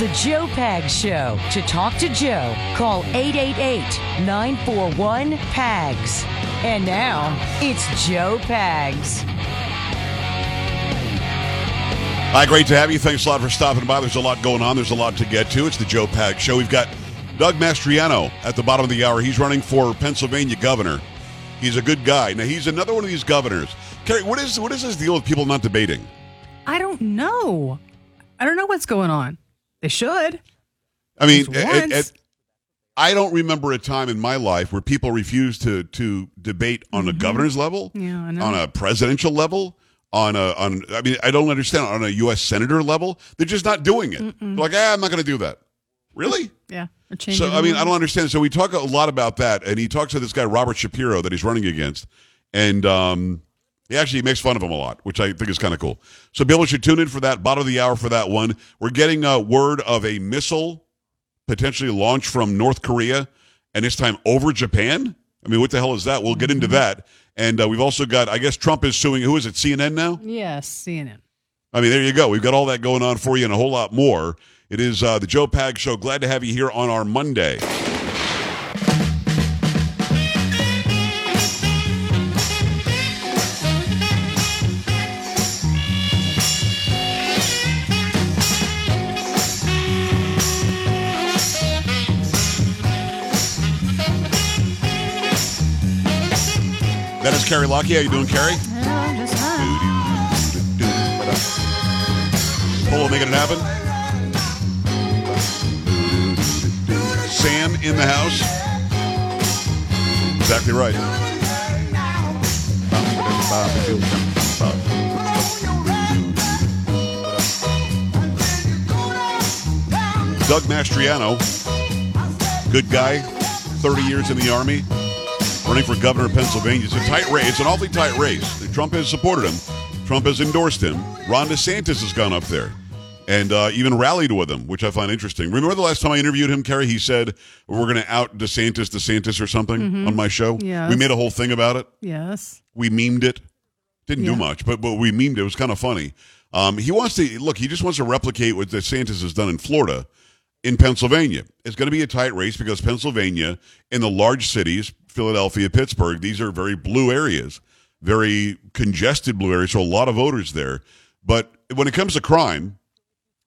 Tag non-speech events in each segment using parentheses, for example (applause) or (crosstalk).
The Joe Pag Show. To talk to Joe, call 888 941 PAGS. And now, it's Joe Pags. Hi, great to have you. Thanks a lot for stopping by. There's a lot going on. There's a lot to get to. It's the Joe Pag Show. We've got Doug Mastriano at the bottom of the hour. He's running for Pennsylvania governor. He's a good guy. Now he's another one of these governors. Carrie, what is what is this deal with people not debating? I don't know. I don't know what's going on. They should. I mean, at- at- I don't remember a time in my life where people refuse to to debate on a governor's level, Mm-hmm. Yeah, on a presidential level, on a on. I mean, I don't understand on a U.S. senator level. They're just not doing it. Like, ah, I'm not going to do that. Really? Yeah. So I mean, I don't understand. So we talk a lot about that, and he talks to this guy Robert Shapiro that he's running against, and um, he actually makes fun of him a lot, which I think is kind of cool. So people should tune in for that. Bottom of the hour for that one. We're getting a word of a missile potentially launched from North Korea, and this time over Japan. I mean, what the hell is that? We'll get into that. And uh, we've also got, I guess, Trump is suing. Who is it? CNN now. Yes, CNN. I mean, there you go. We've got all that going on for you and a whole lot more. It is uh, the Joe Pag Show. Glad to have you here on our Monday. That is Carrie Lockie. How you doing, Carrie? Just fine. Polo making it happen. Sam in the house. Exactly right. Doug Mastriano, good guy, 30 years in the Army, running for governor of Pennsylvania. It's a tight race. It's an awfully tight race. Trump has supported him. Trump has endorsed him. Ron DeSantis has gone up there and uh, even rallied with him, which I find interesting. Remember the last time I interviewed him, Kerry? He said we're going to out DeSantis, DeSantis, or something on my show. Yes. We made a whole thing about it. Yes. We memed it. Didn't do much, but but we memed it. It was kind of funny. Um, he wants to look. He just wants to replicate what DeSantis has done in Florida, in Pennsylvania. It's going to be a tight race because Pennsylvania, in the large cities, Philadelphia, Pittsburgh, these are very blue areas, very congested blue areas. So a lot of voters there. But when it comes to crime,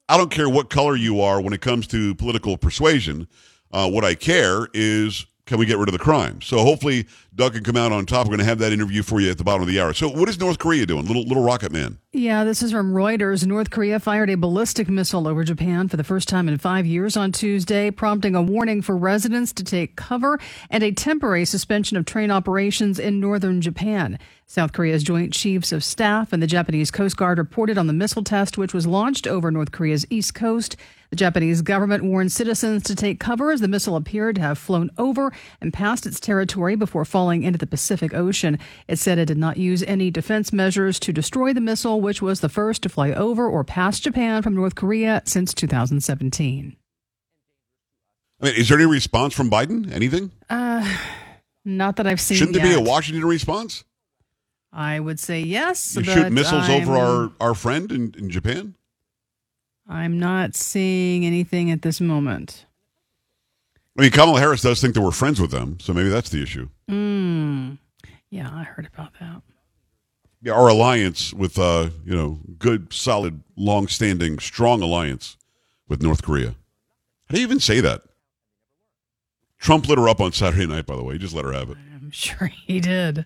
I don't care what color you are when it comes to political persuasion. Uh, what I care is can we get rid of the crime? So hopefully Doug can come out on top. We're going to have that interview for you at the bottom of the hour. So what is North Korea doing? Little little rocket man. Yeah, this is from Reuters. North Korea fired a ballistic missile over Japan for the first time in five years on Tuesday, prompting a warning for residents to take cover and a temporary suspension of train operations in northern Japan. South Korea's Joint Chiefs of Staff and the Japanese Coast Guard reported on the missile test, which was launched over North Korea's east coast. The Japanese government warned citizens to take cover as the missile appeared to have flown over and past its territory before falling into the Pacific Ocean. It said it did not use any defense measures to destroy the missile, which was the first to fly over or past Japan from North Korea since 2017. I mean, is there any response from Biden? Anything? Uh, not that I've seen. Shouldn't there be a. Washington response? I would say yes. You shoot missiles over I'm- our, our friend in, in Japan? I'm not seeing anything at this moment. I mean, Kamala Harris does think that we're friends with them, so maybe that's the issue. Mm. Yeah, I heard about that. Yeah, our alliance with, uh, you know, good, solid, long-standing, strong alliance with North Korea. How do you even say that? Trump lit her up on Saturday night, by the way. He just let her have it. I'm (laughs) sure he did.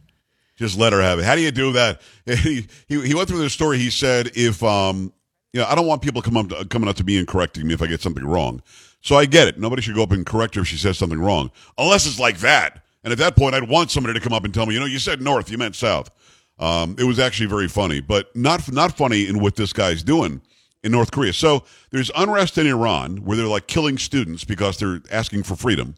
Just let her have it. How do you do that? (laughs) He, he, he went through the story. He said, if, um, you know, I don't want people come up to, coming up to me and correcting me if I get something wrong. So I get it. Nobody should go up and correct her if she says something wrong, unless it's like that. And at that point, I'd want somebody to come up and tell me, you know, you said north, you meant south. Um, it was actually very funny, but not not funny in what this guy's doing in North Korea. So there's unrest in Iran where they're like killing students because they're asking for freedom.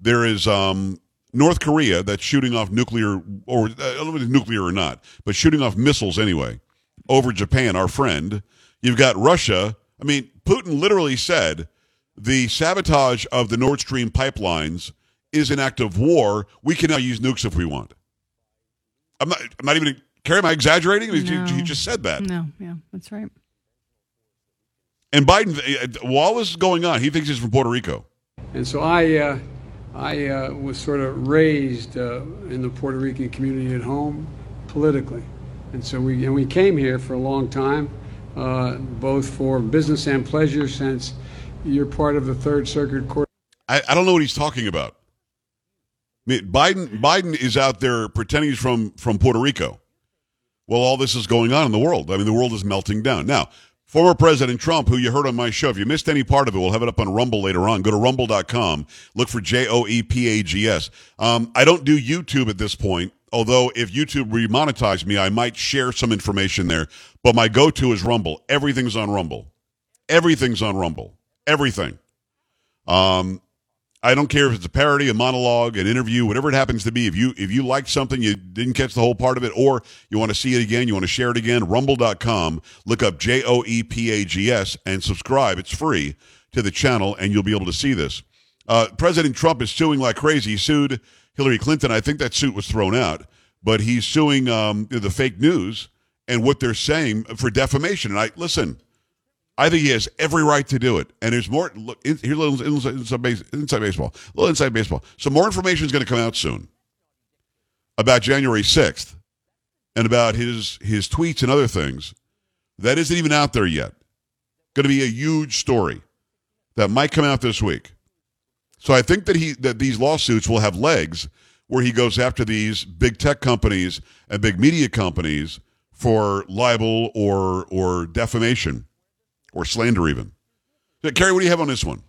There is um, North Korea that's shooting off nuclear, or uh, nuclear or not, but shooting off missiles anyway over Japan, our friend. You've got Russia. I mean, Putin literally said the sabotage of the Nord Stream pipelines is an act of war. We can now use nukes if we want. I'm not. I'm not even. Carrie, am I exaggerating? He- No. He just said that. No, yeah, that's right. And Biden, uh, while this is going on, he thinks he's from Puerto Rico. And so I, uh, I uh, was sort of raised uh, in the Puerto Rican community at home politically. And so we, and we came here for a long time, uh, both for business and pleasure, since you're part of the Third Circuit Court. I, I don't know what he's talking about. I mean, Biden Biden is out there pretending he's from from Puerto Rico. Well, all this is going on in the world. I mean, the world is melting down. Now, former President Trump, who you heard on my show, if you missed any part of it, we'll have it up on Rumble later on. Go to rumble.com, look for J O E P A G S. Um, I don't do YouTube at this point, although if YouTube remonetized me, I might share some information there. But my go to is Rumble. Everything's on Rumble. Everything's on Rumble. Everything. Um, I don't care if it's a parody, a monologue, an interview, whatever it happens to be. If you if you like something, you didn't catch the whole part of it, or you want to see it again, you want to share it again, rumble.com, look up J O E P A G S and subscribe. It's free to the channel, and you'll be able to see this. Uh, President Trump is suing like crazy. He sued Hillary Clinton. I think that suit was thrown out, but he's suing um, the fake news and what they're saying for defamation. And I listen. I think he has every right to do it. And there's more. Look, here's a little inside, inside baseball. A little inside baseball. So more information is going to come out soon about January 6th and about his his tweets and other things. That isn't even out there yet. Going to be a huge story that might come out this week. So I think that he that these lawsuits will have legs where he goes after these big tech companies and big media companies for libel or or defamation or slander even. Carrie, what do you have on this one?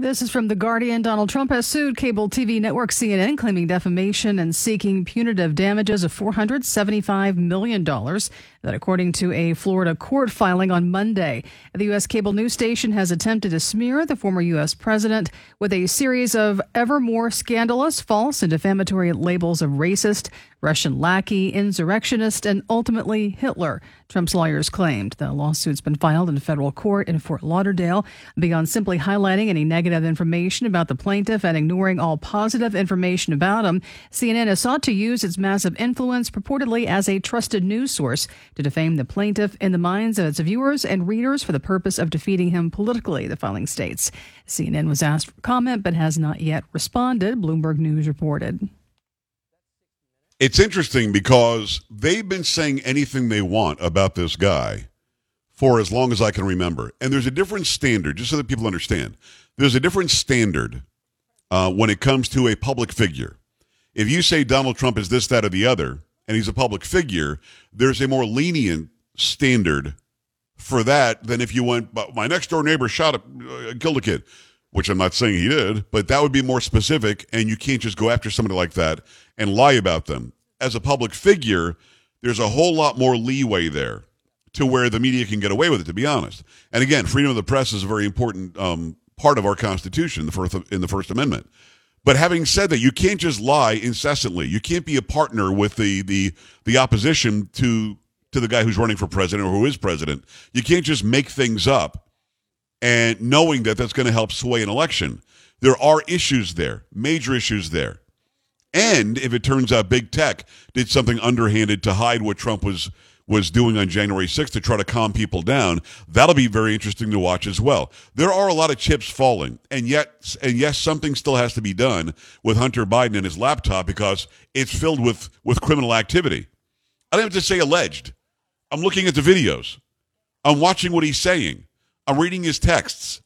This is from The Guardian. Donald Trump has sued cable TV network CNN, claiming defamation and seeking punitive damages of $475 million. That, according to a Florida court filing on Monday, the U.S. cable news station has attempted to smear the former U.S. president with a series of ever more scandalous, false, and defamatory labels of racist, Russian lackey, insurrectionist, and ultimately Hitler. Trump's lawyers claimed the lawsuit's been filed in federal court in Fort Lauderdale. Beyond simply highlighting any negative information about the plaintiff and ignoring all positive information about him, CNN has sought to use its massive influence purportedly as a trusted news source to defame the plaintiff in the minds of its viewers and readers for the purpose of defeating him politically, the filing states. CNN was asked for comment but has not yet responded, Bloomberg News reported. It's interesting because they've been saying anything they want about this guy for as long as I can remember. And there's a different standard, just so that people understand. There's a different standard uh, when it comes to a public figure. If you say Donald Trump is this, that, or the other, and he's a public figure, there's a more lenient standard for that than if you went, my next door neighbor shot a, uh, killed a kid which I'm not saying he did, but that would be more specific, and you can't just go after somebody like that and lie about them. As a public figure, there's a whole lot more leeway there to where the media can get away with it, to be honest. And again, freedom of the press is a very important um, part of our Constitution, the first, in the First Amendment. But having said that, you can't just lie incessantly. You can't be a partner with the the the opposition to to the guy who's running for president or who is president. You can't just make things up and knowing that that's going to help sway an election. There are issues there, major issues there. And if it turns out big tech did something underhanded to hide what Trump was was doing on January 6th to try to calm people down, that'll be very interesting to watch as well. There are a lot of chips falling, and yet and yes, something still has to be done with Hunter Biden and his laptop because it's filled with with criminal activity. I don't have to say alleged. I'm looking at the videos. I'm watching what he's saying. I'm reading his texts.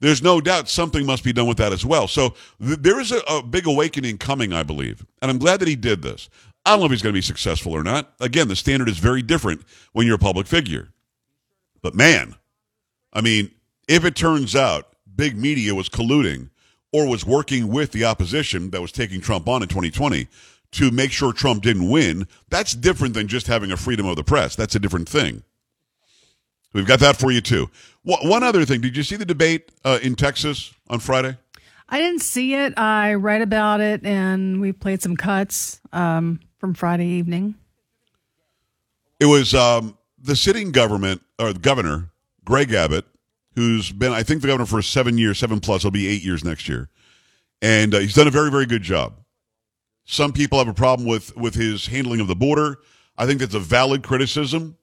There's no doubt something must be done with that as well. So th- there is a, a big awakening coming, I believe. And I'm glad that he did this. I don't know if he's going to be successful or not. Again, the standard is very different when you're a public figure. But man, I mean, if it turns out big media was colluding or was working with the opposition that was taking Trump on in 2020 to make sure Trump didn't win, that's different than just having a freedom of the press. That's a different thing. We've got that for you too. One other thing, did you see the debate uh, in Texas on Friday? I didn't see it. I read about it, and we played some cuts um, from Friday evening. It was um, the sitting government or the governor, Greg Abbott, who's been, I think, the governor for seven years, seven plus. He'll be eight years next year, and uh, he's done a very, very good job. Some people have a problem with with his handling of the border. I think that's a valid criticism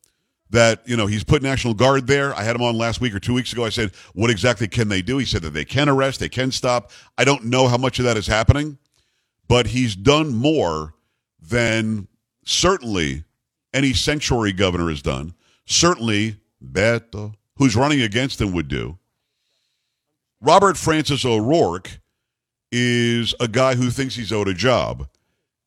that you know he's put National Guard there. I had him on last week or two weeks ago. I said, "What exactly can they do?" He said that they can arrest, they can stop. I don't know how much of that is happening, but he's done more than certainly any sanctuary governor has done. Certainly, Beto, who's running against him, would do. Robert Francis O'Rourke is a guy who thinks he's owed a job.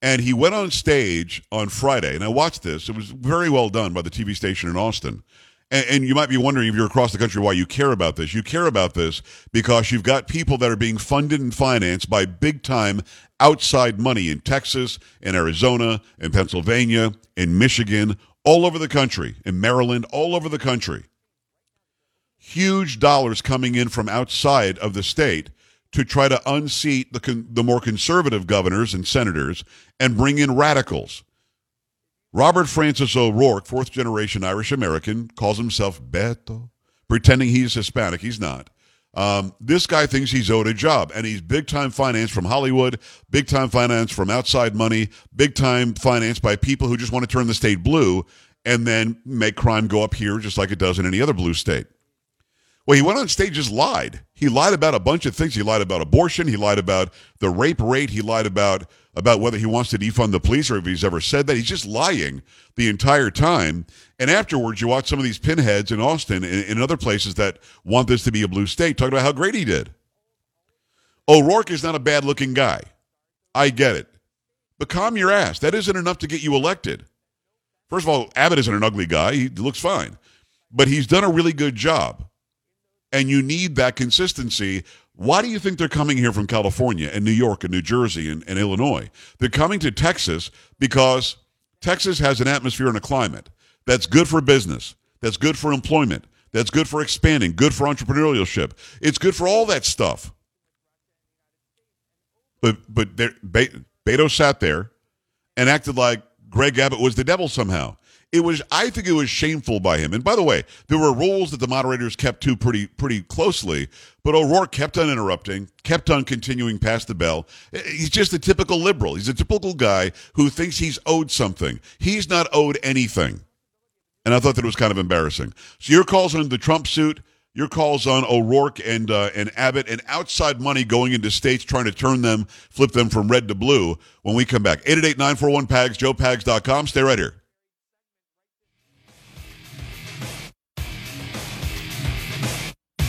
And he went on stage on Friday, and I watched this. It was very well done by the TV station in Austin. And, and, you might be wondering if you're across the country why you care about this. You care about this because you've got people that are being funded and financed by big time outside money in Texas, in Arizona, in Pennsylvania, in Michigan, all over the country, in Maryland, all over the country. Huge dollars coming in from outside of the state to try to unseat the, con- the more conservative governors and senators and bring in radicals. Robert Francis O'Rourke, fourth generation Irish American, calls himself Beto, pretending he's Hispanic. He's not. Um, this guy thinks he's owed a job, and he's big time finance from Hollywood, big time finance from outside money, big time finance by people who just want to turn the state blue and then make crime go up here just like it does in any other blue state. Well, he went on stage just lied. He lied about a bunch of things. He lied about abortion. He lied about the rape rate. He lied about about whether he wants to defund the police or if he's ever said that. He's just lying the entire time. And afterwards, you watch some of these pinheads in Austin and in other places that want this to be a blue state talking about how great he did. O'Rourke is not a bad looking guy. I get it. But calm your ass. That isn't enough to get you elected. First of all, Abbott isn't an ugly guy. He looks fine. But he's done a really good job and you need that consistency. Why do you think they're coming here from California and New York and New Jersey and, and Illinois? They're coming to Texas because Texas has an atmosphere and a climate that's good for business, that's good for employment, that's good for expanding, good for entrepreneurship. It's good for all that stuff. But but Be- Beto sat there and acted like Greg Abbott was the devil somehow. It was, I think, it was shameful by him. And by the way, there were rules that the moderators kept to pretty, pretty closely. But O'Rourke kept on interrupting, kept on continuing past the bell. He's just a typical liberal. He's a typical guy who thinks he's owed something. He's not owed anything. And I thought that was kind of embarrassing. So your calls on the Trump suit, your calls on O'Rourke and uh, and Abbott, and outside money going into states trying to turn them, flip them from red to blue. When we come back, eight eight eight nine four one Pags, JoePags.com. Stay right here.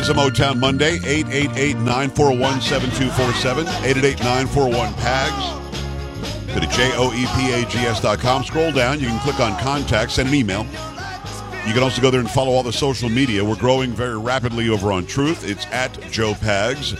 Is a Motown Monday, 888-941-7247, 888-941-PAGS. Go to J-O-E-P-A-G-S dot com. Scroll down. You can click on contact, send an email. You can also go there and follow all the social media. We're growing very rapidly over on Truth. It's at Joe Pags.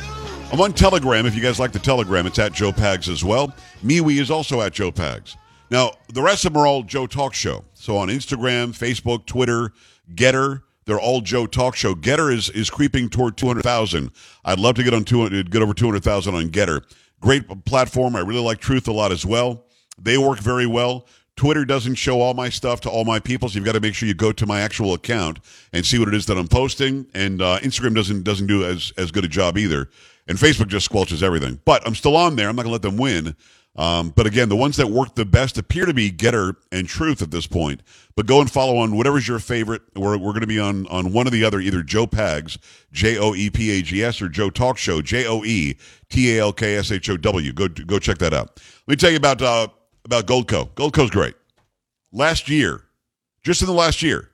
I'm on Telegram. If you guys like the Telegram, it's at Joe Pags as well. MeWe is also at Joe Pags. Now, the rest of them are all Joe Talk Show. So on Instagram, Facebook, Twitter, GETTR, they're all Joe Talk Show. GETTR is is creeping toward 200,000. I'd love to get on 200, get over 200,000 on GETTR. Great platform. I really like Truth a lot as well. They work very well. Twitter doesn't show all my stuff to all my people, so you've got to make sure you go to my actual account and see what it is that I'm posting. And uh, Instagram doesn't doesn't do as as good a job either. And Facebook just squelches everything. But I'm still on there. I'm not going to let them win. Um, but again, the ones that work the best appear to be GETTR and Truth at this point. But go and follow on whatever's your favorite. We're, we're going to be on, on one or the other, either Joe Pags, J O E P A G S, or Joe Talk Show, J O E T A L K S H O W. Go go check that out. Let me tell you about uh, about Goldco. Goldco's great. Last year, just in the last year,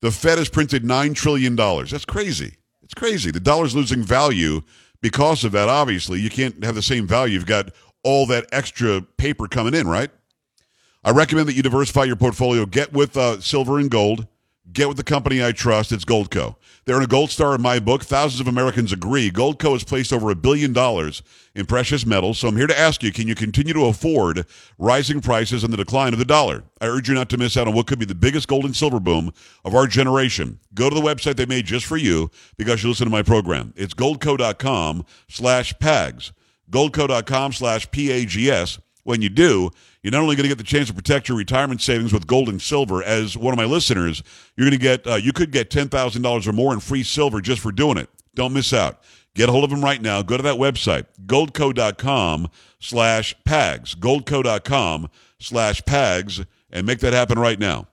the Fed has printed nine trillion dollars. That's crazy. It's crazy. The dollar's losing value because of that. Obviously, you can't have the same value. You've got all that extra paper coming in, right? I recommend that you diversify your portfolio. Get with uh, silver and gold. Get with the company I trust. It's Goldco. They're in a gold star in my book. Thousands of Americans agree. Goldco has placed over a billion dollars in precious metals. So I'm here to ask you, can you continue to afford rising prices and the decline of the dollar? I urge you not to miss out on what could be the biggest gold and silver boom of our generation. Go to the website they made just for you because you listen to my program. It's goldco.com slash PAGS. Goldco.com slash P-A-G-S. When you do, you're not only going to get the chance to protect your retirement savings with gold and silver, as one of my listeners, you're going to get, uh, you could get $10,000 or more in free silver just for doing it. Don't miss out. Get a hold of them right now. Go to that website, goldco.com slash PAGS, goldco.com slash PAGS, and make that happen right now.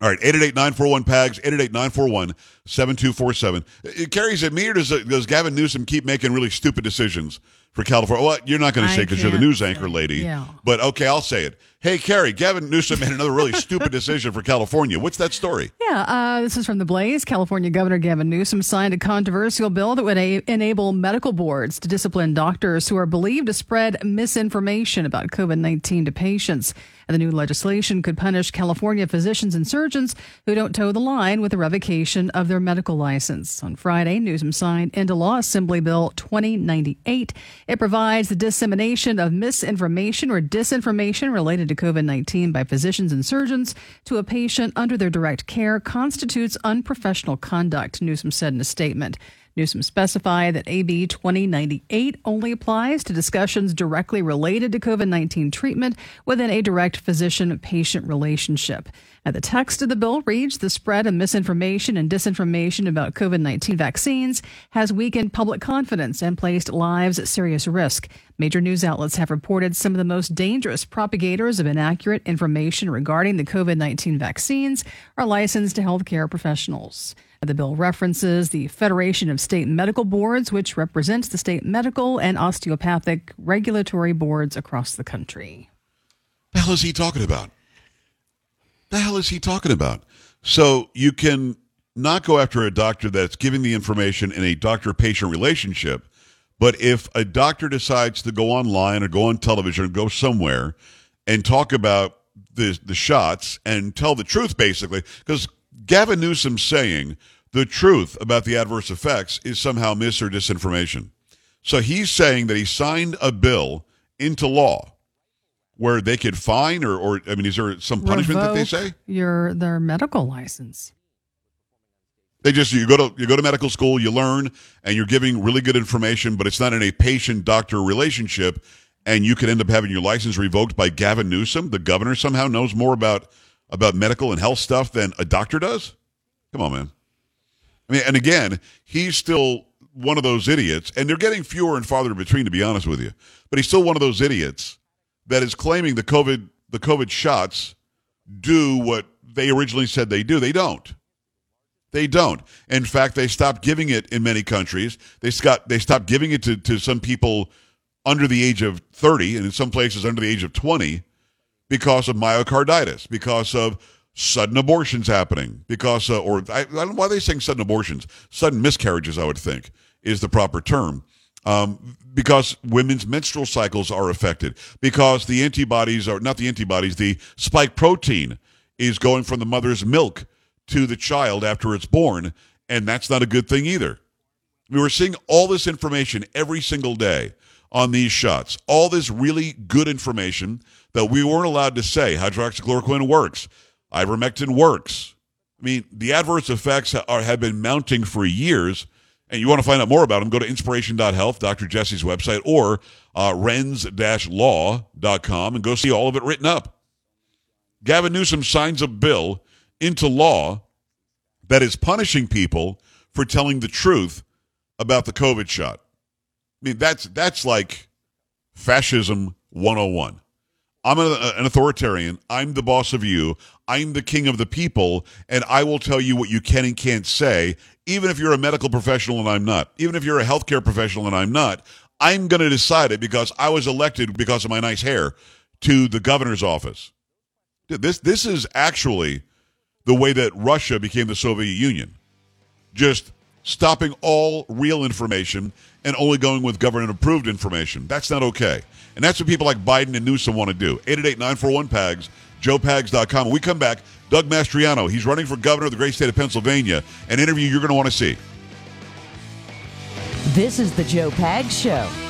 All right, 888-941-PAGS, 888-941-7247. It carries it me or does, does Gavin Newsom keep making really stupid decisions for California? Well, you're not going to say because you're the news anchor lady. Yeah. But okay, I'll say it. Hey, Carrie, Gavin Newsom made another really (laughs) stupid decision for California. What's that story? Yeah, uh, this is from the Blaze. California Governor Gavin Newsom signed a controversial bill that would a- enable medical boards to discipline doctors who are believed to spread misinformation about COVID 19 to patients. And the new legislation could punish California physicians and surgeons who don't toe the line with the revocation of their medical license. On Friday, Newsom signed into law Assembly Bill 2098. It provides the dissemination of misinformation or disinformation related to COVID 19 by physicians and surgeons to a patient under their direct care constitutes unprofessional conduct, Newsom said in a statement. Newsom specified that AB 2098 only applies to discussions directly related to COVID 19 treatment within a direct physician patient relationship. And the text of the bill reads The spread of misinformation and disinformation about COVID 19 vaccines has weakened public confidence and placed lives at serious risk. Major news outlets have reported some of the most dangerous propagators of inaccurate information regarding the COVID 19 vaccines are licensed to healthcare professionals. The bill references the Federation of State Medical Boards, which represents the state medical and osteopathic regulatory boards across the country. The hell is he talking about? The hell is he talking about? So you can not go after a doctor that's giving the information in a doctor patient relationship, but if a doctor decides to go online or go on television or go somewhere and talk about the the shots and tell the truth basically, because Gavin Newsom saying the truth about the adverse effects is somehow mis or disinformation. So he's saying that he signed a bill into law where they could fine or, or I mean, is there some punishment that they say? Your their medical license. They just you go to you go to medical school, you learn, and you're giving really good information, but it's not in a patient doctor relationship, and you could end up having your license revoked by Gavin Newsom. The governor somehow knows more about about medical and health stuff than a doctor does. Come on, man. I mean, and again, he's still one of those idiots, and they're getting fewer and farther between, to be honest with you. But he's still one of those idiots that is claiming the COVID the COVID shots do what they originally said they do. They don't. They don't. In fact, they stopped giving it in many countries. They got they stopped giving it to, to some people under the age of 30 and in some places under the age of 20 because of myocarditis, because of sudden abortions happening, because uh, or I, I don't know why are they saying sudden abortions, sudden miscarriages. I would think is the proper term. Um, because women's menstrual cycles are affected, because the antibodies are not the antibodies, the spike protein is going from the mother's milk to the child after it's born, and that's not a good thing either. We were seeing all this information every single day on these shots, all this really good information that we weren't allowed to say. Hydroxychloroquine works, ivermectin works. I mean, the adverse effects are, have been mounting for years. And you want to find out more about them, go to inspiration.health, Dr. Jesse's website, or uh, renz-law.com and go see all of it written up. Gavin Newsom signs a bill into law that is punishing people for telling the truth about the COVID shot. I mean, that's that's like fascism 101. I'm a, uh, an authoritarian. I'm the boss of you. I'm the king of the people, and I will tell you what you can and can't say, even if you're a medical professional and I'm not. Even if you're a healthcare professional and I'm not. I'm going to decide it because I was elected because of my nice hair to the governor's office. This this is actually the way that Russia became the Soviet Union. Just stopping all real information and only going with government approved information. That's not okay. And that's what people like Biden and Newsom want to do. 888 941 PAGS. joepags.com. When we come back, Doug Mastriano, he's running for governor of the great state of Pennsylvania, an interview you're going to want to see. This is the Joe Pags Show.